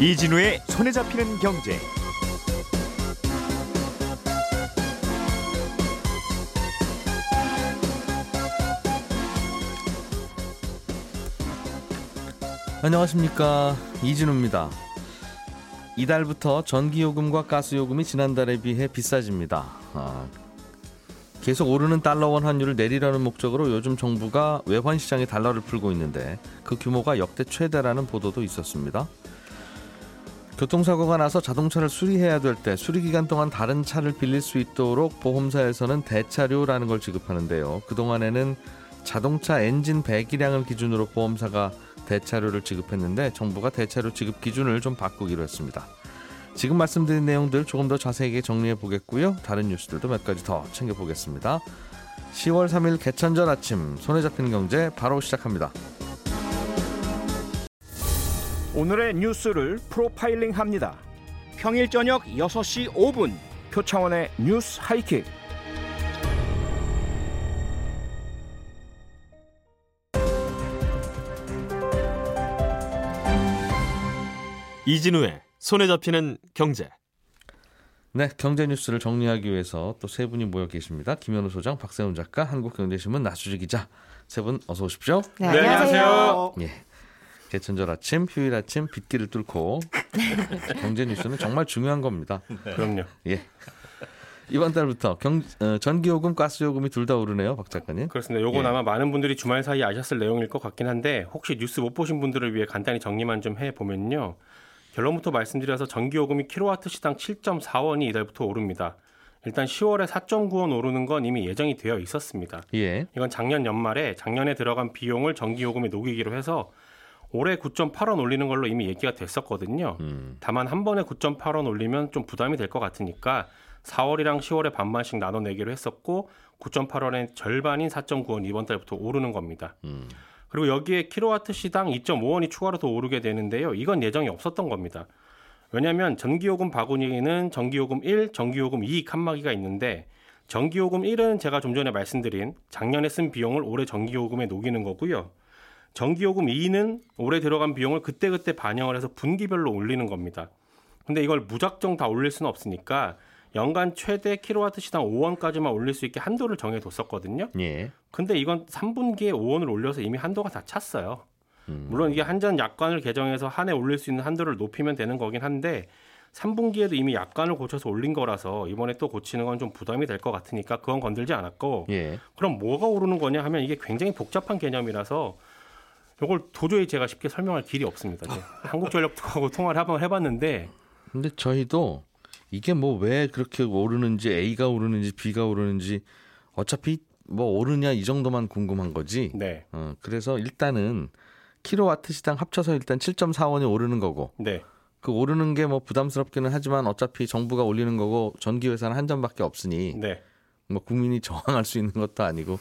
이진우의 손에 잡히는 경제. 안녕하십니까 이진우입니다. 이달부터 전기요금과 가스요금이 지난달에 비해 비싸집니다. 아, 계속 오르는 달러 원 환율을 내리려는 목적으로 요즘 정부가 외환 시장에 달러를 풀고 있는데 그 규모가 역대 최대라는 보도도 있었습니다. 교통사고가 나서 자동차를 수리해야 될 때 수리 기간 동안 다른 차를 빌릴 수 있도록 보험사에서는 대차료라는 걸 지급하는데요. 그동안에는 자동차 엔진 배기량을 기준으로 보험사가 대차료를 지급했는데 정부가 대차료 지급 기준을 좀 바꾸기로 했습니다. 지금 말씀드린 내용들 조금 더 자세하게 정리해 보겠고요. 다른 뉴스들도 몇 가지 더 챙겨 보겠습니다. 10월 3일 개천절 아침 손에 잡히는 경제 바로 시작합니다. 오늘의 뉴스를 프로파일링 합니다. 평일 저녁 6시 5분 표창원의 뉴스 하이킥. 이진우의 손에 잡히는 경제. 네, 경제 뉴스를 정리하기 위해서 또 세 분이 모여 계십니다. 김현우 소장, 박세훈 작가, 한국경제신문 나수지 기자. 세 분 어서 오십시오. 네, 안녕하세요. 예. 개천절 아침, 휴일 아침 빗길을 뚫고 경제 뉴스는 정말 중요한 겁니다. 그럼요. 예. 이번 달부터 경, 어, 전기요금, 가스요금이 둘 다 오르네요, 박 작가님. 그렇습니다. 요건 예. 아마 많은 분들이 주말 사이에 아셨을 내용일 것 같긴 한데 혹시 뉴스 못 보신 분들을 위해 간단히 정리만 좀 해보면요. 결론부터 말씀드려서 전기요금이 킬로와트 시당 7.4원이 이달부터 오릅니다. 일단 10월에 4.9원 오르는 건 이미 예정이 되어 있었습니다. 예. 이건 작년 연말에 작년에 들어간 비용을 전기요금에 녹이기로 해서 올해 9.8원 올리는 걸로 이미 얘기가 됐었거든요. 음. 다만 한 번에 9.8원 올리면 좀 부담이 될 것 같으니까 4월이랑 10월에 반반씩 나눠내기로 했었고 9.8원의 절반인 4.9원 이번 달부터 오르는 겁니다. 음. 그리고 여기에 킬로와트 시당 2.5원이 추가로 더 오르게 되는데요. 이건 예정이 없었던 겁니다. 왜냐하면 전기요금 바구니에는 전기요금 1, 전기요금 2 칸막이가 있는데 전기요금 1은 제가 좀 전에 말씀드린 작년에 쓴 비용을 올해 전기요금에 녹이는 거고요. 전기요금 2는 올해 들어간 비용을 그때그때 반영을 해서 분기별로 올리는 겁니다. 근데 이걸 무작정 다 올릴 수는 없으니까 연간 최대 킬로와트 시당 5원까지만 올릴 수 있게 한도를 정해뒀었거든요. 예. 근데 이건 3분기에 5원을 올려서 이미 한도가 다 찼어요. 음. 물론 이게 한전 약관을 개정해서 한 해 올릴 수 있는 한도를 높이면 되는 거긴 한데 3분기에도 이미 약관을 고쳐서 올린 거라서 이번에 또 고치는 건 좀 부담이 될 것 같으니까 그건 건들지 않았고 예. 그럼 뭐가 오르는 거냐 하면 이게 굉장히 복잡한 개념이라서 이걸 도저히 제가 쉽게 설명할 길이 없습니다. 네. 한국전력하고 통화를 한번 해봤는데 근데 저희도 이게 뭐 왜 그렇게 오르는지 A가 오르는지 B가 오르는지 어차피 뭐 오르냐 이 정도만 궁금한 거지. 네, 어, 그래서 일단은 킬로와트 시당 합쳐서 일단 7.4원이 오르는 거고. 네, 그 오르는 게 뭐 부담스럽기는 하지만 어차피 정부가 올리는 거고 전기 회사는 한 점밖에 없으니 네, 뭐 국민이 저항할 수 있는 것도 아니고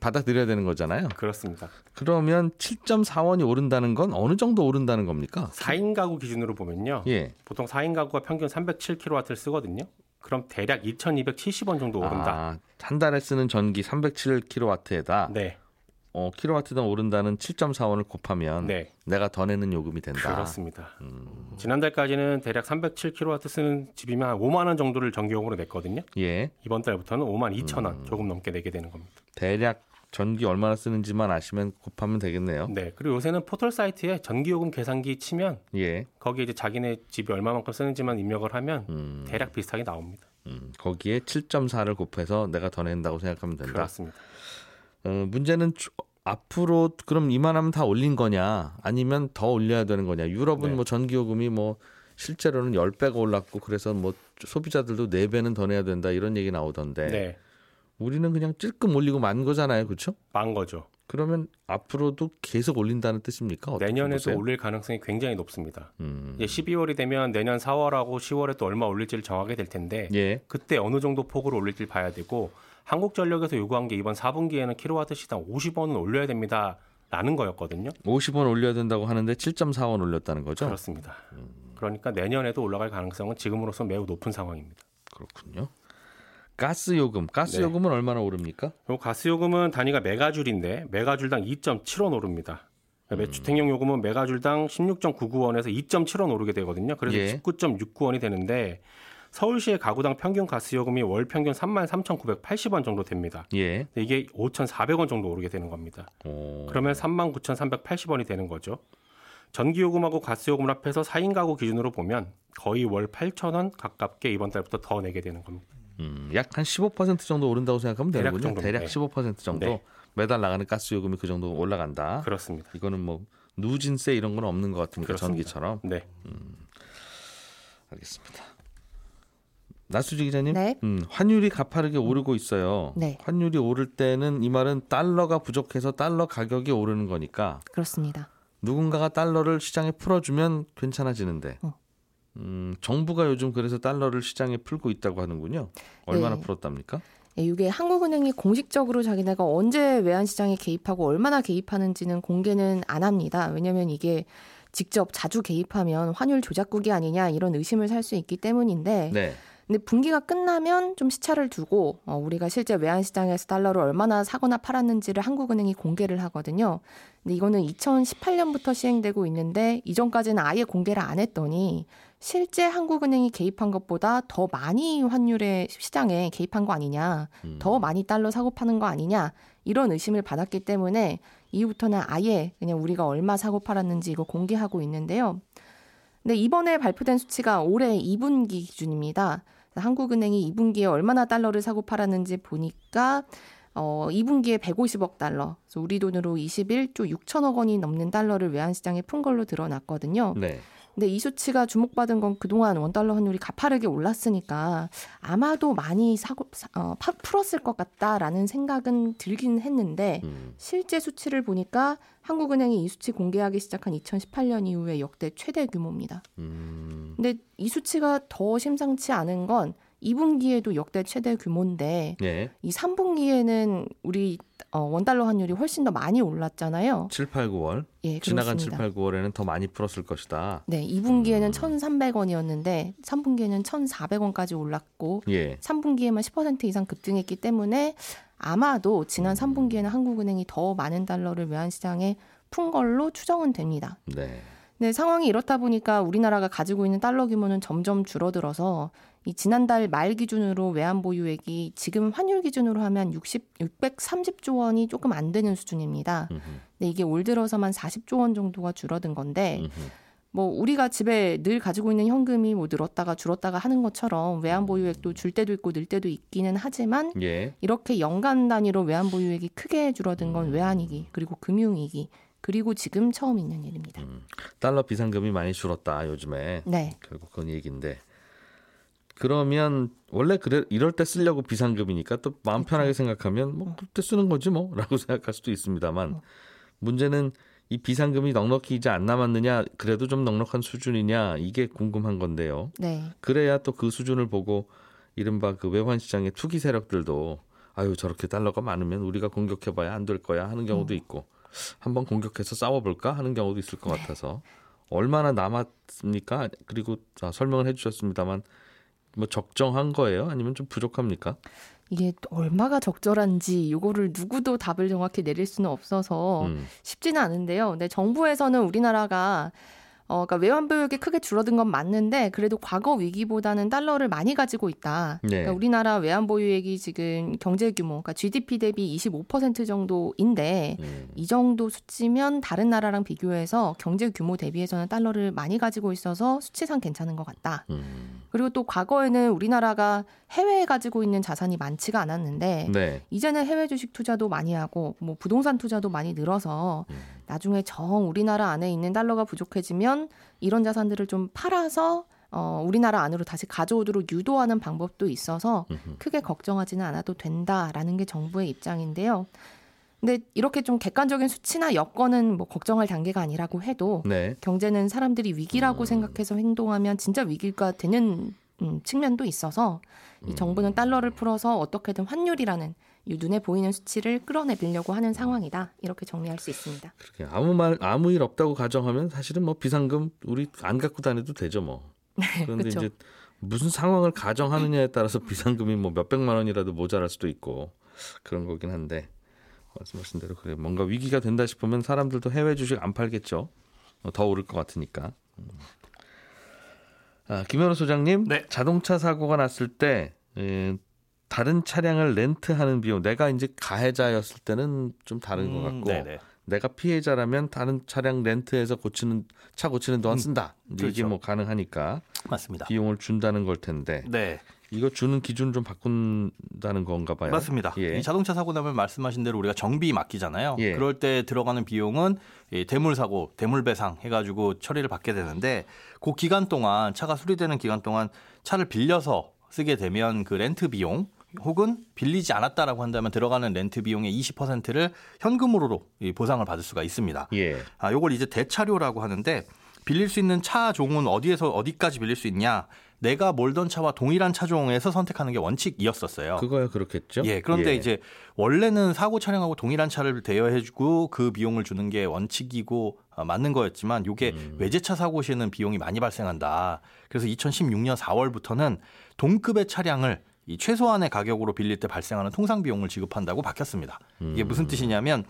받아들여야 되는 거잖아요. 그렇습니다. 그러면 7.4원이 오른다는 건 어느 정도 오른다는 겁니까? 4인 가구 기준으로 보면요. 예. 보통 4인 가구가 평균 307kW를 쓰거든요. 그럼 대략 2,270원 정도 오른다. 아, 한 달에 쓰는 전기 307kW에다 네, 어, 킬로와트당 오른다는 7.4원을 곱하면 네, 내가 더 내는 요금이 된다. 그렇습니다. 음, 지난달까지는 대략 307kW 쓰는 집이면 한 5만 원 정도를 전기요금으로 냈거든요. 예. 이번 달부터는 5만 2천 원 음. 조금 넘게 내게 되는 겁니다. 대략 전기 얼마나 쓰는지만 아시면 곱하면 되겠네요. 네, 그리고 요새는 포털 사이트에 전기 요금 계산기 치면 예. 거기에 이제 자기네 집이 얼마만큼 쓰는지만 입력을 하면 음, 대략 비슷하게 나옵니다. 음, 거기에 7.4를 곱해서 내가 더 낸다고 생각하면 된다. 그렇습니다. 어, 문제는 주- 앞으로 그럼 이만하면 다 올린 거냐 아니면 더 올려야 되는 거냐 유럽은 네. 뭐 전기 요금이 뭐 실제로는 10배가 올랐고 그래서 뭐 소비자들도 4배는 더 내야 된다 이런 얘기 나오던데 네, 우리는 그냥 찔끔 올리고 만 거잖아요 그렇죠? 망 거죠. 그러면 앞으로도 계속 올린다는 뜻입니까? 내년에도 보세요? 올릴 가능성이 굉장히 높습니다. 음. 이제 12월이 되면 내년 4월하고 10월에 또 얼마 올릴지를 정하게 될 텐데 예. 그때 어느 정도 폭으로 올릴지 봐야 되고 한국전력에서 요구한 게 이번 4분기에는 킬로와트 시당 50원은 올려야 됩니다 라는 거였거든요. 50원 올려야 된다고 하는데 7.4원 올렸다는 거죠? 그렇습니다. 그러니까 내년에도 올라갈 가능성은 지금으로서 매우 높은 상황입니다. 그렇군요. 가스 요금, 가스 네. 요금은 얼마나 오릅니까? 요 가스 요금은 단위가 메가줄인데 메가줄당 2.7원 오릅니다. 그러니까 음. 주택용 요금은 메가줄당 16.99원에서 2.7원 오르게 되거든요. 그래서 예. 19.69원이 되는데 서울시의 가구당 평균 가스 요금이 월 평균 33,980원 정도 됩니다. 예. 이게 5,400원 정도 오르게 되는 겁니다. 오. 그러면 39,380원이 되는 거죠. 전기요금하고 가스요금을 합해서 4인 가구 기준으로 보면 거의 월 8,000원 가깝게 이번 달부터 더 내게 되는 겁니다. 음, 약 한 15% 정도 오른다고 생각하면 대략 되는군요. 정도, 대략 네. 15% 정도 네. 매달 나가는 가스 요금이 그 정도 올라간다. 그렇습니다. 이거는 뭐 누진세 이런 건 없는 것 같으니까 그렇습니다. 전기처럼. 네. 알겠습니다. 나수지 기자님, 네. 음, 환율이 가파르게 오르고 있어요. 네. 환율이 오를 때는 이 말은 달러가 부족해서 달러 가격이 오르는 거니까 그렇습니다. 누군가가 달러를 시장에 풀어주면 괜찮아지는데, 어. 음, 정부가 요즘 그래서 달러를 시장에 풀고 있다고 하는군요. 얼마나 네. 풀었답니까? 예, 이게 한국은행이 공식적으로 자기네가 언제 외환시장에 개입하고 얼마나 개입하는지는 공개는 안 합니다. 왜냐하면 이게 직접 자주 개입하면 환율 조작국이 아니냐 이런 의심을 살 수 있기 때문인데 네. 근데 분기가 끝나면 좀 시차를 두고 어, 우리가 실제 외환시장에서 달러를 얼마나 사거나 팔았는지를 한국은행이 공개를 하거든요. 근데 이거는 2018년부터 시행되고 있는데 이전까지는 아예 공개를 안 했더니 실제 한국은행이 개입한 것보다 더 많이 환율의 시장에 개입한 거 아니냐, 음. 더 많이 달러 사고 파는 거 아니냐 이런 의심을 받았기 때문에 이후부터는 아예 그냥 우리가 얼마 사고 팔았는지 이거 공개하고 있는데요. 근데 이번에 발표된 수치가 올해 2분기 기준입니다. 한국은행이 2분기에 얼마나 달러를 사고 팔았는지 보니까 어, 2분기에 150억 달러, 그래서 우리 돈으로 21조 6천억 원이 넘는 달러를 외환시장에 푼 걸로 드러났거든요. 네. 근데 이 수치가 주목받은 건 그동안 원달러 환율이 가파르게 올랐으니까 아마도 많이 사고 사- 어, 파- 풀었을 것 같다라는 생각은 들긴 했는데 음. 실제 수치를 보니까 한국은행이 이 수치 공개하기 시작한 2018년 이후에 역대 최대 규모입니다. 음. 근데 이 수치가 더 심상치 않은 건 2분기에도 역대 최대 규모인데 예. 이 3분기에는 우리 어, 원달러 환율이 훨씬 더 많이 올랐잖아요. 7, 8, 9월 예, 지나간 그렇습니다. 7, 8, 9월에는 더 많이 풀었을 것이다. 네, 2분기에는 음. 1,300원이었는데 3분기에는 1,400원까지 올랐고 예. 3분기에만 10% 이상 급등했기 때문에 아마도 지난 3분기에는 한국은행이 더 많은 달러를 외환시장에 푼 걸로 추정은 됩니다. 네. 네, 상황이 이렇다 보니까 우리나라가 가지고 있는 달러 규모는 점점 줄어들어서 이 지난달 말 기준으로 외환 보유액이 지금 환율 기준으로 하면 60, 630조 원이 조금 안 되는 수준입니다. 음흠. 근데 이게 올 들어서만 40조 원 정도가 줄어든 건데 음흠. 뭐 우리가 집에 늘 가지고 있는 현금이 뭐 늘었다가 줄었다가 하는 것처럼 외환 보유액도 줄 때도 있고 늘 때도 있기는 하지만 예. 이렇게 연간 단위로 외환 보유액이 크게 줄어든 건 외환 위기 그리고 금융 위기 그리고 지금 처음 있는 일입니다. 음. 달러 비상금이 많이 줄었다 요즘에 네. 결국 그건 얘기인데 그러면 원래 그래 이럴 때 쓰려고 비상금이니까 또 마음 편하게 생각하면 뭐 그때 쓰는 거지 뭐라고 생각할 수도 있습니다만 어. 문제는 이 비상금이 넉넉히 이제 안 남았느냐 그래도 좀 넉넉한 수준이냐 이게 궁금한 건데요. 네. 그래야 또 그 수준을 보고 이른바 그 외환 시장의 투기 세력들도 아유 저렇게 달러가 많으면 우리가 공격해봐야 안 될 거야 하는 경우도 있고 한번 공격해서 싸워볼까 하는 경우도 있을 것 같아서 얼마나 남았습니까? 그리고 자, 설명을 해주셨습니다만 뭐 적정한 거예요? 아니면 좀 부족합니까? 이게 얼마가 적절한지 이거를 누구도 답을 정확히 내릴 수는 없어서 음, 쉽지는 않은데요. 근데 정부에서는 우리나라가 어, 그러니까 외환 보유액이 크게 줄어든 건 맞는데 그래도 과거 위기보다는 달러를 많이 가지고 있다. 네. 그러니까 우리나라 외환 보유액이 지금 경제 규모, 그러니까 GDP 대비 25% 정도인데 음, 이 정도 수치면 다른 나라랑 비교해서 경제 규모 대비해서는 달러를 많이 가지고 있어서 수치상 괜찮은 것 같다. 음. 그리고 또 과거에는 우리나라가 해외에 가지고 있는 자산이 많지가 않았는데 네. 이제는 해외 주식 투자도 많이 하고 뭐 부동산 투자도 많이 늘어서 음. 나중에 정 우리나라 안에 있는 달러가 부족해지면 이런 자산들을 좀 팔아서 어 우리나라 안으로 다시 가져오도록 유도하는 방법도 있어서. 크게 걱정하지는 않아도 된다라는 게 정부의 입장인데요. 근데 이렇게 좀 객관적인 수치나 여건은 뭐 걱정할 단계가 아니라고 해도 네. 경제는 사람들이 위기라고 음. 생각해서 행동하면 진짜 위기가 되는 음, 측면도 있어서 이 음. 정부는 달러를 풀어서 어떻게든 환율이라는 이 눈에 보이는 수치를 끌어내리려고 하는 상황이다. 이렇게 정리할 수 있습니다. 그렇게 아무 말 아무 일 없다고 가정하면 사실은 뭐 비상금 우리 안 갖고 다녀도 되죠 뭐. 그런데 그쵸. 이제 무슨 상황을 가정하느냐에 따라서 비상금이 뭐 몇백만 원이라도 모자랄 수도 있고 그런 거긴 한데 말씀하신 대로 그래 뭔가 위기가 된다 싶으면 사람들도 해외 주식 안 팔겠죠. 어, 더 오를 것 같으니까. 음. 아, 김현우 소장님, 네. 자동차 사고가 났을 때 에, 다른 차량을 렌트하는 비용, 내가 이제 가해자였을 때는 좀 다른 것 같고, 음, 네네. 내가 피해자라면 다른 차량 렌트해서 고치는 차 고치는 동안 쓴다. 이제 이게 그렇죠. 뭐 가능하니까 맞습니다. 비용을 준다는 걸 텐데 네, 이거 주는 기준 좀 바꾼다는 건가 봐요. 맞습니다. 예. 이 자동차 사고 나면 말씀하신 대로 우리가 정비 맡기잖아요. 예. 그럴 때 들어가는 비용은 이 대물 사고, 대물 배상 해가지고 처리를 받게 되는데 그 기간 동안 차가 수리되는 기간 동안 차를 빌려서 쓰게 되면 그 렌트 비용 혹은 빌리지 않았다라고 한다면 들어가는 렌트 비용의 20%를 현금으로 이 보상을 받을 수가 있습니다. 예. 아, 요걸 이제 대차료라고 하는데 빌릴 수 있는 차 종은 어디에서 어디까지 빌릴 수 있냐? 내가 몰던 차와 동일한 차종에서 선택하는 게 원칙이었었어요. 그거야 그렇겠죠. 예, 그런데 예. 이제 원래는 사고 차량하고 동일한 차를 대여해주고 그 비용을 주는 게 원칙이고 아, 맞는 거였지만 이게 음. 외제차 사고 시에는 비용이 많이 발생한다. 그래서 2016년 4월부터는 동급의 차량을 이 최소한의 가격으로 빌릴 때 발생하는 통상 비용을 지급한다고 바뀌었습니다. 이게 음. 무슨 뜻이냐면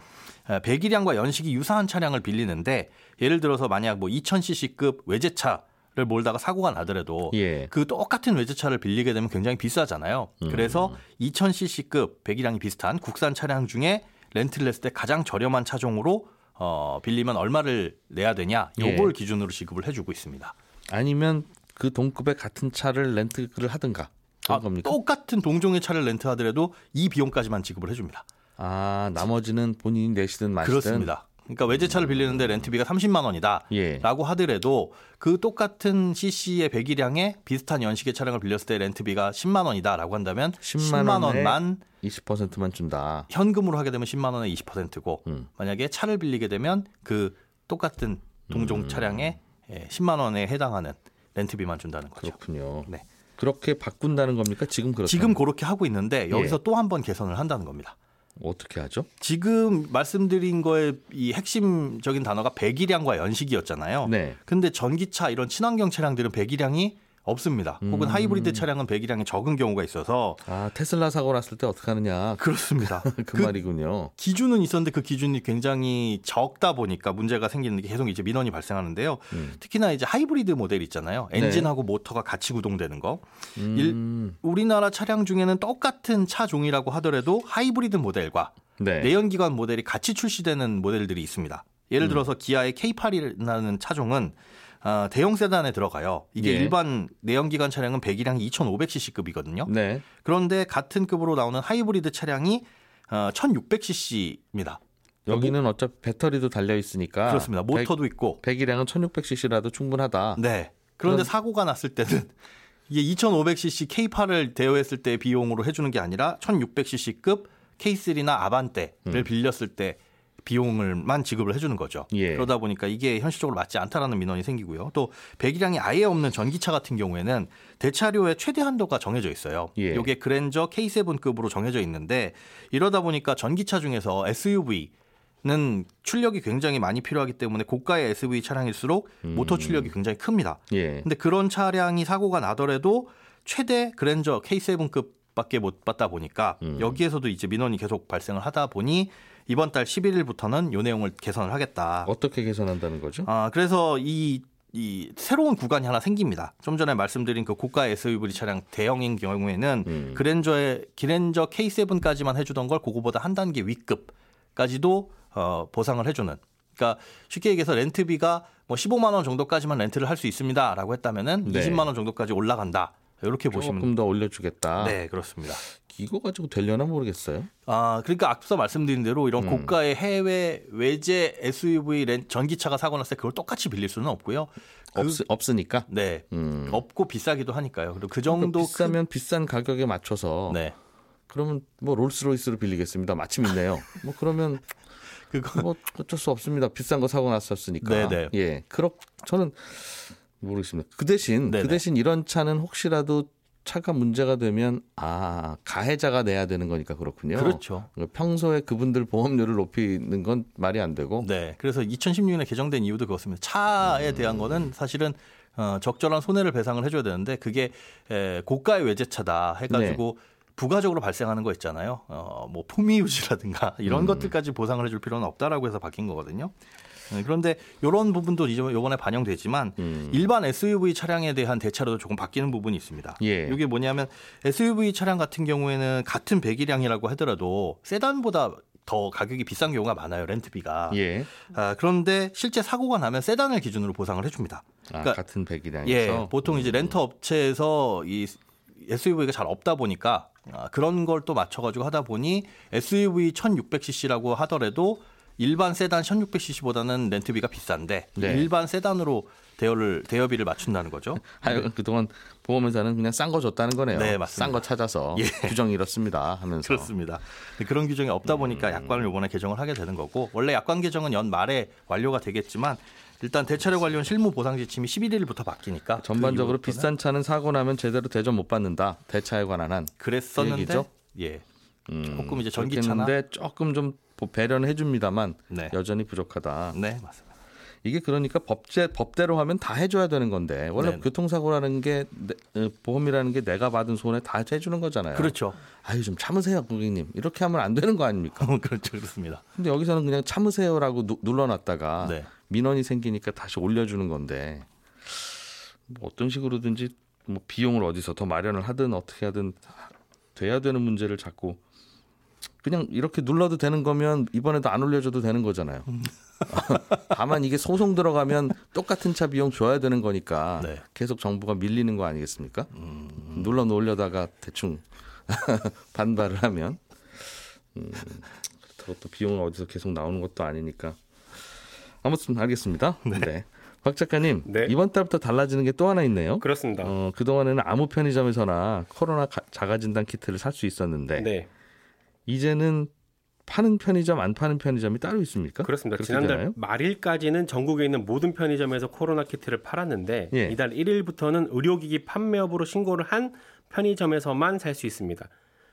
아, 배기량과 연식이 유사한 차량을 빌리는데 예를 들어서 만약 뭐 2000cc급 외제차 를 몰다가 사고가 나더라도 예. 그 똑같은 외제차를 빌리게 되면 굉장히 비싸잖아요. 음. 그래서 2000cc급 배기량이 비슷한 국산 차량 중에 렌트를 냈을 때 가장 저렴한 차종으로 어, 빌리면 얼마를 내야 되냐? 요걸 기준으로 지급을 해주고 있습니다. 아니면 그 동급의 같은 차를 렌트를 하든가 아, 겁니까? 똑같은 동종의 차를 렌트하더라도 이 비용까지만 지급을 해줍니다. 아 나머지는 본인이 내시든 마시든 그렇습니다. 그러니까 외제차를 빌리는데 렌트비가 30만 원이다. 예. 라고 하더라도 그 똑같은 CC의 배기량에 비슷한 연식의 차량을 빌렸을 때 렌트비가 10만 원이다라고 한다면 10만 10만, 원에 원만 20%만 준다. 현금으로 하게 되면 10만 원에 20%고 음. 만약에 차를 빌리게 되면 그 똑같은 동종 음. 차량에 예, 10만 원에 해당하는 렌트비만 준다는 거죠. 그렇군요. 네. 그렇게 바꾼다는 겁니까? 지금 그렇다. 지금 그렇게 하고 있는데 여기서 예. 또한 번 개선을 한다는 겁니다. 어떻게 하죠? 지금 말씀드린 거의 이 핵심적인 단어가 배기량과 연식이었잖아요. 네. 근데 전기차 이런 친환경 차량들은 배기량이 없습니다. 혹은 음. 하이브리드 차량은 배기량이 적은 경우가 있어서 아 테슬라 사고 났을 때 어떻게 하느냐 그렇습니다. 그, 그 말이군요. 기준은 있었는데 그 기준이 굉장히 적다 보니까 문제가 생기는 게 계속 이제 민원이 발생하는데요. 음. 특히나 이제 하이브리드 모델 있잖아요. 엔진하고 모터가 같이 구동되는 거. 음, 우리나라 차량 중에는 똑같은 차 종이라고 하더라도 하이브리드 모델과 네. 내연기관 모델이 같이 출시되는 모델들이 있습니다. 음. 예를 들어서 기아의 K8이라는 차종은 어, 대형 세단에 들어가요. 이게 예. 일반 내연기관 차량은 배기량이 2,500cc급이거든요. 네. 그런데 같은 급으로 나오는 하이브리드 차량이 어, 1,600cc입니다. 여기는 어차피 배터리도 달려 있으니까 그렇습니다. 모터도 있고. 배, 기량은 1600cc라도 충분하다. 네. 그런데 그럼- 사고가 났을 때는 이게 2,500cc K8을 대여했을 때 비용으로 해주는 게 아니라 1,600cc급 K3나 아반떼를 빌렸을 때 비용을만 지급을 해주는 거죠. 음. 예. 그러다 보니까 이게 현실적으로 맞지 않다라는 민원이 생기고요. 또 배기량이 아예 없는 전기차 같은 경우에는 대차료의 최대 한도가 정해져 있어요. 예. 이게 그랜저 K7급으로 정해져 있는데 이러다 보니까 전기차 중에서 SUV 는 출력이 굉장히 많이 필요하기 때문에 고가의 SUV 차량일수록 모터 출력이 굉장히 큽니다. 예. 근데 그런 차량이 사고가 나더라도 최대 그랜저 K7급 밖에 못 받다 보니까 음. 여기에서도 이제 민원이 계속 발생을 하다 보니 이번 달 11일부터는 요 내용을 개선을 하겠다. 어떻게 개선한다는 거죠? 아, 그래서 이, 이 새로운 구간이 하나 생깁니다. 좀 전에 말씀드린 그 고가 SUV 차량 대형인 경우에는 음. 그랜저의 기랜저 K7까지만 해주던 걸 그거보다 한 단계 위급까지도 어, 보상을 해주는. 그러니까 쉽게 얘기해서 렌트비가 뭐 15만 원 정도까지만 렌트를 할 수 있습니다라고 했다면은 네. 20만 원 정도까지 올라간다. 이렇게 보시면 조금 더 올려주겠다. 네 그렇습니다. 이거 가지고 되려나 모르겠어요. 아 그러니까 앞서 말씀드린 대로 이런 음. 고가의 해외 외제 SUV 렌, 전기차가 사고 났을 때 그걸 똑같이 빌릴 수는 없고요. 그- 없, 없으니까. 네 음. 없고 비싸기도 하니까요. 그리고 그 그러니까 정도 비싸면 비싼 가격에 맞춰서 큰, 네 그러면 뭐 롤스로이스로 빌리겠습니다. 마침 있네요. 뭐 그러면 그거 뭐 어쩔 수 없습니다. 비싼 거 사고 났었으니까. 네네. 예. 그렇 저는 모르겠습니다. 그 대신 네네. 그 대신 이런 차는 혹시라도 차가 문제가 되면 아 가해자가 내야 되는 거니까 그렇군요. 그렇죠. 평소에 그분들 보험료를 높이는 건 말이 안 되고. 네 그래서 2016년에 개정된 이유도 그렇습니다. 차에 음. 대한 거는 사실은 어, 적절한 손해를 배상을 해줘야 되는데 그게 에, 고가의 외제차다 해가지고 부가적으로 발생하는 거 있잖아요. 어, 뭐 품위 유지라든가 이런 음. 것들까지 보상을 해줄 필요는 없다라고 해서 바뀐 거거든요. 네, 그런데 이런 부분도 이제 이번에 반영되지만 음. 일반 SUV 차량에 대한 대차로도 조금 바뀌는 부분이 있습니다. 예. 이게 뭐냐면 SUV 차량 같은 경우에는 같은 배기량이라고 하더라도 세단보다 더 가격이 비싼 경우가 많아요 렌트비가. 예. 아, 그런데 실제 사고가 나면 세단을 기준으로 보상을 해줍니다. 아, 그러니까 같은 배기량에서 예, 보통 이제 렌터 업체에서 이 SUV가 잘 없다 보니까 아, 그런 걸 또 맞춰가지고 하다 보니 SUV 1600cc라고 하더라도 일반 세단 1600cc보다는 렌트비가 비싼데 네. 일반 세단으로 대여를 대여비를 맞춘다는 거죠. 하여간 그동안 보험회사는 그냥 싼 거 줬다는 거네요. 네, 맞습니다. 싼 거 찾아서 예. 규정이 이렇습니다 하면서. 그렇습니다. 그런 규정이 없다 보니까 약관을 이번에 개정을 하게 되는 거고 원래 약관 개정은 연 말에 완료가 되겠지만 일단 대차량 관련 실무 보상 지침이 11일부터 바뀌니까 전반적으로 그 비싼 차는 사고 나면 제대로 대접 못 받는다. 대차에 관한 한. 그랬었는데 얘기죠? 예. 음, 조금 이제 전기차나 조금 좀 배려는 해줍니다만 네. 여전히 부족하다. 네, 맞습니다. 이게 그러니까 법제 법대로 하면 다 해줘야 되는 건데 원래 네. 교통사고라는 게 내- 어, 보험이라는 게 내가 받은 손해 다 해주는 거잖아요. 그렇죠. 아유 좀 참으세요 고객님 이렇게 하면 안 되는 거 아닙니까? 그렇죠. 그렇습니다. 근데 여기서는 그냥 참으세요라고 누- 눌러놨다가 네. 민원이 생기니까 다시 올려주는 건데 뭐 어떤 식으로든지 뭐 비용을 어디서 더 마련을 하든 어떻게 하든 돼야 되는 문제를 자꾸 그냥 이렇게 눌러도 되는 거면 이번에도 안 올려줘도 되는 거잖아요. 다만 이게 소송 들어가면 똑같은 차 비용 줘야 되는 거니까 네. 계속 정부가 밀리는 거 아니겠습니까? 눌러 놓으려다가 대충 반발을 하면 음, 그렇다고 또 비용은 어디서 계속 나오는 것도 아니니까 아무튼 알겠습니다. 네. 박 작가님 네. 이번 달부터 달라지는 게 또 하나 있네요. 그렇습니다. 어, 그 동안에는 아무 편의점에서나 코로나 가- 자가진단 키트를 살 수 있었는데 네, 이제는 파는 편의점 안 파는 편의점이 따로 있습니까? 그렇습니다. 지난달 되나요? 말일까지는 전국에 있는 모든 편의점에서 코로나 키트를 팔았는데 예. 이달 1일부터는 의료기기 판매업으로 신고를 한 편의점에서만 살 수 있습니다.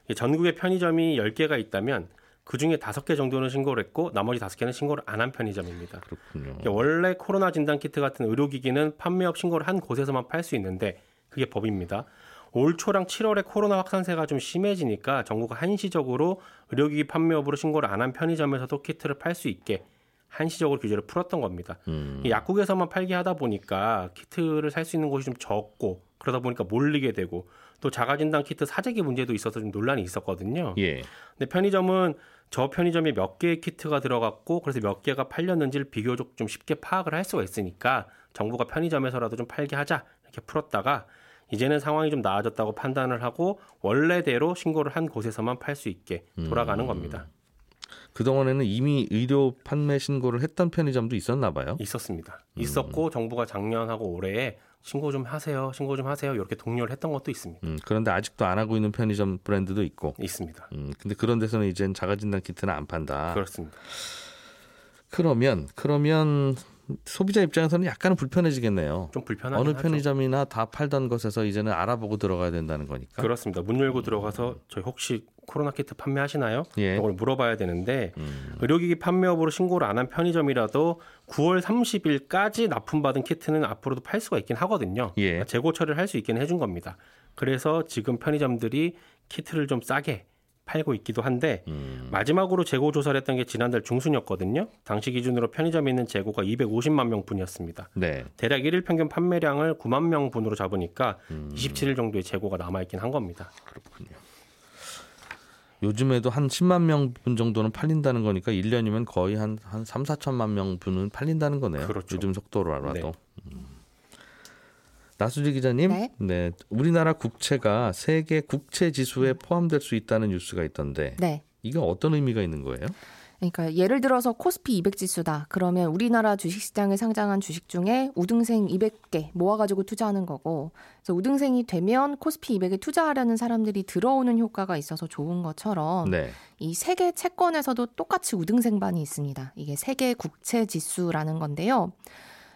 이 전국에 편의점이 10개가 있다면 그 중에 5개 정도는 신고를 했고 나머지 5개는 신고를 안 한 편의점입니다. 그렇군요. 원래 코로나 진단 키트 같은 의료기기는 판매업 신고를 한 곳에서만 팔 수 있는데 그게 법입니다. 올 초랑 7월에 코로나 확산세가 좀 심해지니까 정부가 한시적으로 의료기기 판매업으로 신고를 안 한 편의점에서도 키트를 팔 수 있게 한시적으로 규제를 풀었던 겁니다. 음, 이 약국에서만 팔게 하다 보니까 키트를 살 수 있는 곳이 좀 적고 그러다 보니까 몰리게 되고 또 자가진단 키트 사재기 문제도 있어서 좀 논란이 있었거든요. 예. 근데 편의점은 저 편의점에 몇 개의 키트가 들어갔고 그래서 몇 개가 팔렸는지를 비교적 좀 쉽게 파악을 할 수가 있으니까 정부가 편의점에서라도 좀 팔게 하자 이렇게 풀었다가 이제는 상황이 좀 나아졌다고 판단을 하고 원래대로 신고를 한 곳에서만 팔 수 있게 돌아가는 겁니다. 그동안에는 이미 의료 판매 신고를 했던 편의점도 있었나 봐요. 있었습니다. 있었고 정부가 작년하고 올해에 신고 좀 하세요, 신고 좀 하세요 이렇게 독려를 했던 것도 있습니다. 음, 그런데 아직도 안 하고 있는 편의점 브랜드도 있고. 있습니다. 음, 근데 그런 데서는 이젠 자가진단 키트는 안 판다. 그렇습니다. 그러면 그러면 소비자 입장에서는 약간은 불편해지겠네요. 좀 불편하긴 어느 하죠. 편의점이나 다 팔던 것에서 이제는 알아보고 들어가야 된다는 거니까. 그렇습니다. 문 열고 들어가서 저희 혹시 코로나 키트 판매하시나요? 예. 이걸 물어봐야 되는데 음. 의료기기 판매업으로 신고를 안 한 편의점이라도 9월 30일까지 납품받은 키트는 앞으로도 팔 수가 있긴 하거든요. 예. 재고 처리를 할 수 있긴 해준 겁니다. 그래서 지금 편의점들이 키트를 좀 싸게 팔고 있기도 한데 음. 마지막으로 재고 조사를 했던 게 지난달 중순이었거든요. 당시 기준으로 편의점에 있는 재고가 250만 명분이었습니다. 네. 대략 일일 평균 판매량을 9만 명분으로 잡으니까 음. 27일 정도의 재고가 남아 있긴 한 겁니다. 그렇군요. 요즘에도 한 10만 명분 정도는 팔린다는 거니까 1년이면 거의 한, 한 3, 4천만 명분은 팔린다는 거네요. 그렇죠. 요즘 속도로라도. 네. 음. 나수지 기자님, 네. 우리나라 국채가 세계 국채 지수에 포함될 수 있다는 뉴스가 있던데 네. 이게 어떤 의미가 있는 거예요? 그러니까 예를 들어서 코스피 200 지수다. 그러면 우리나라 주식시장에 상장한 주식 중에 우등생 200개 모아가지고 투자하는 거고, 그래서 우등생이 되면 코스피 200에 투자하려는 사람들이 들어오는 효과가 있어서 좋은 것처럼 네. 이 세계 채권에서도 똑같이 우등생반이 있습니다. 이게 세계 국채 지수라는 건데요.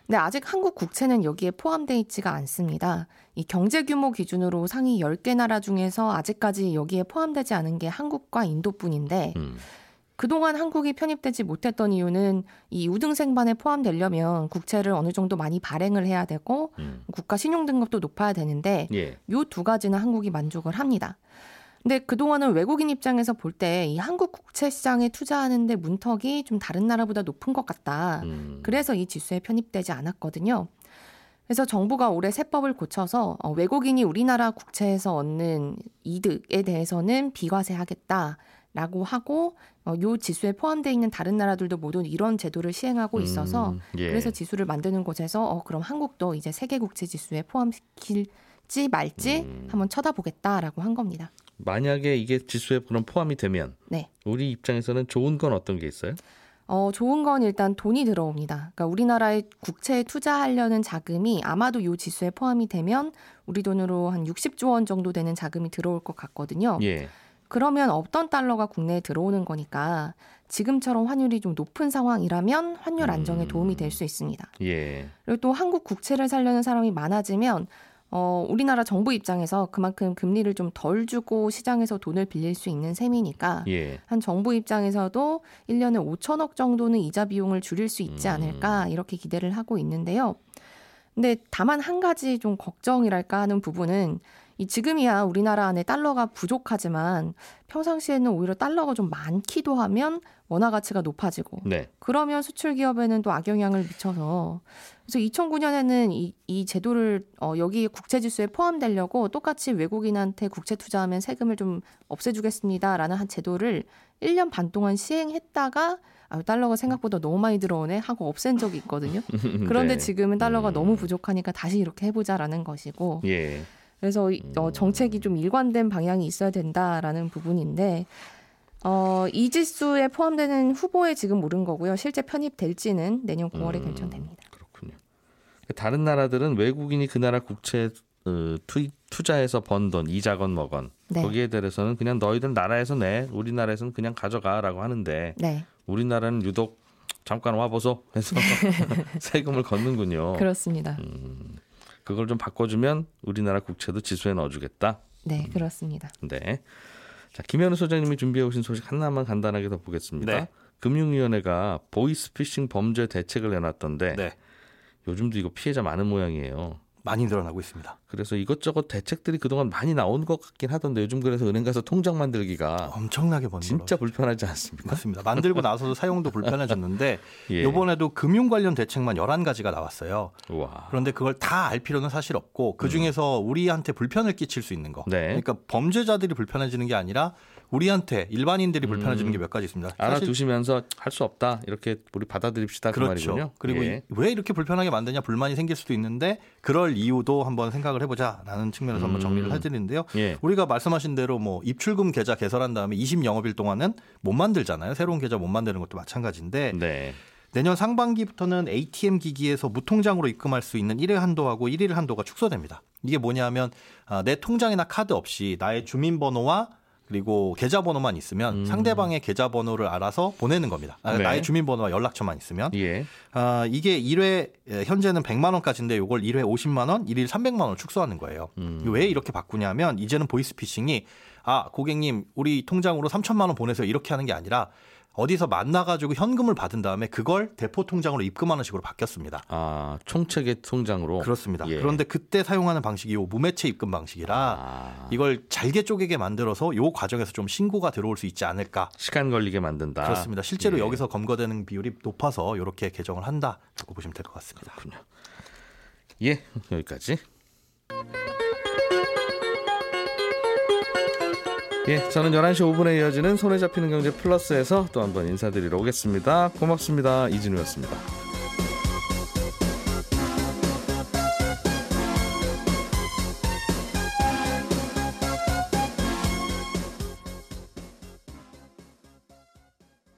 근데 아직 한국 국채는 여기에 포함되어 있지가 않습니다. 이 경제 규모 기준으로 상위 10개 나라 중에서 아직까지 여기에 포함되지 않은 게 한국과 인도뿐인데 음. 그동안 한국이 편입되지 못했던 이유는 이 우등생반에 포함되려면 국채를 어느 정도 많이 발행을 해야 되고 음. 국가 신용 등급도 높아야 되는데 예. 요두 가지는 한국이 만족을 합니다. 근데 그동안은 외국인 입장에서 볼 때 이 한국 국채 시장에 투자하는데 문턱이 좀 다른 나라보다 높은 것 같다. 음. 그래서 이 지수에 편입되지 않았거든요. 그래서 정부가 올해 세법을 고쳐서 어, 외국인이 우리나라 국채에서 얻는 이득에 대해서는 비과세하겠다라고 하고 어, 요 지수에 포함되어 있는 다른 나라들도 모두 이런 제도를 시행하고 있어서 음, 예. 그래서 지수를 만드는 곳에서 어, 그럼 한국도 이제 세계 국채 지수에 포함시킬지 말지 음. 한번 쳐다보겠다라고 한 겁니다. 만약에 이게 지수에 그럼 포함이 되면 네. 우리 입장에서는 좋은 건 어떤 게 있어요? 어, 좋은 건 일단 돈이 들어옵니다. 그러니까 우리나라의 국채에 투자하려는 자금이 아마도 요 지수에 포함이 되면 우리 돈으로 한 60조 원 정도 되는 자금이 들어올 것 같거든요. 예. 그러면 없던 달러가 국내에 들어오는 거니까 지금처럼 환율이 좀 높은 상황이라면 환율 안정에 음. 도움이 될 수 있습니다. 예. 그리고 또 한국 국채를 살려는 사람이 많아지면 어, 우리나라 정부 입장에서 그만큼 금리를 좀 덜 주고 시장에서 돈을 빌릴 수 있는 셈이니까 예. 한 정부 입장에서도 1년에 5천억 정도는 이자 비용을 줄일 수 있지 음. 않을까 이렇게 기대를 하고 있는데요. 근데 다만 한 가지 좀 걱정이랄까 하는 부분은 이 지금이야 우리나라 안에 달러가 부족하지만 평상시에는 오히려 달러가 좀 많기도 하면 원화 가치가 높아지고 네. 그러면 수출 기업에는 또 악영향을 미쳐서 그래서 2009년에는 이, 이 제도를 어, 여기 국채 지수에 포함되려고 똑같이 외국인한테 국채 투자하면 세금을 좀 없애주겠습니다라는 한 제도를 1년 반 동안 시행했다가 아, 달러가 생각보다 너무 많이 들어오네 하고 없앤 적이 있거든요. 그런데 네. 지금은 달러가 음. 너무 부족하니까 다시 이렇게 해보자라는 것이고 예. 그래서 이- 어, 정책이 좀 일관된 방향이 있어야 된다라는 부분인데 어, 이 지수에 포함되는 후보에 지금 오른 거고요. 실제 편입될지는 내년 9월에 음. 결정됩니다. 그렇군요. 다른 나라들은 외국인이 그 나라 국채 어, 투, 투자해서 번 돈, 이자건 뭐건 네. 거기에 대해서는 그냥 너희들 나라에서 내, 우리나라에서는 그냥 가져가라고 하는데 네, 우리나라는 유독 잠깐 와보소 해서 세금을 걷는군요. 그렇습니다. 음, 그걸 좀 바꿔주면 우리나라 국채도 지수에 넣어주겠다. 네, 그렇습니다. 네. 자, 김현우 소장님이 준비해 오신 소식 하나만 간단하게 더 보겠습니다. 네. 금융위원회가 보이스피싱 범죄 대책을 내놨던데 네. 요즘도 이거 피해자 많은 모양이에요. 많이 늘어나고 있습니다. 그래서 이것저것 대책들이 그동안 많이 나온 것 같긴 하던데 요즘 그래서 은행 가서 통장 만들기가 엄청나게 번거로워. 진짜 불편하지 않습니까? 맞습니다. 만들고 나서도 사용도 불편해졌는데 예. 이번에도 금융 관련 대책만 11가지가 나왔어요. 와. 그런데 그걸 다 알 필요는 사실 없고 그 중에서 우리한테 불편을 끼칠 수 있는 거. 음. 네. 그러니까 범죄자들이 불편해지는 게 아니라 우리한테 일반인들이 불편해지는 음. 게몇 가지 있습니다. 알아두시면서 할 수 없다 이렇게 우리 받아들입시다 그 그렇죠. 말이군요. 그리고 예. 왜 이렇게 불편하게 만드냐 불만이 생길 수도 있는데 그럴 이유도 한번 생각을 해보자라는 측면에서 한번 정리를 음. 해드리는데요. 예. 우리가 말씀하신 대로 뭐 입출금 계좌 개설한 다음에 20 영업일 동안은 못 만들잖아요. 새로운 계좌 못 만드는 것도 마찬가지인데 네. 내년 상반기부터는 ATM 기기에서 무통장으로 입금할 수 있는 1회 한도하고 1일 한도가 축소됩니다. 이게 뭐냐면 아, 내 통장이나 카드 없이 나의 주민번호와 그리고 계좌번호만 있으면 음. 상대방의 계좌번호를 알아서 보내는 겁니다. 아, 네. 나의 주민번호와 연락처만 있으면 예. 아, 이게 1회 현재는 100만 원까지인데 이걸 1회 50만 원, 1일 300만 원을 축소하는 거예요. 음. 왜 이렇게 바꾸냐면 이제는 보이스피싱이 아 고객님 우리 통장으로 3천만 원 보내세요 이렇게 하는 게 아니라 어디서 만나가지고 현금을 받은 다음에 그걸 대포 통장으로 입금하는 식으로 바뀌었습니다. 아 총책의 통장으로. 그렇습니다. 예. 그런데 그때 사용하는 방식이 요 무매체 입금 방식이라 아, 이걸 잘게 쪼개게 만들어서 요 과정에서 좀 신고가 들어올 수 있지 않을까. 시간 걸리게 만든다. 그렇습니다. 실제로 예. 여기서 검거되는 비율이 높아서 이렇게 개정을 한다라고 보시면 될 것 같습니다. 그렇군요. 예, 여기까지. 예, 저는 11시 5분에 이어지는 손에 잡히는 경제 플러스에서 또 한번 인사드리러 오겠습니다. 고맙습니다. 이진우였습니다.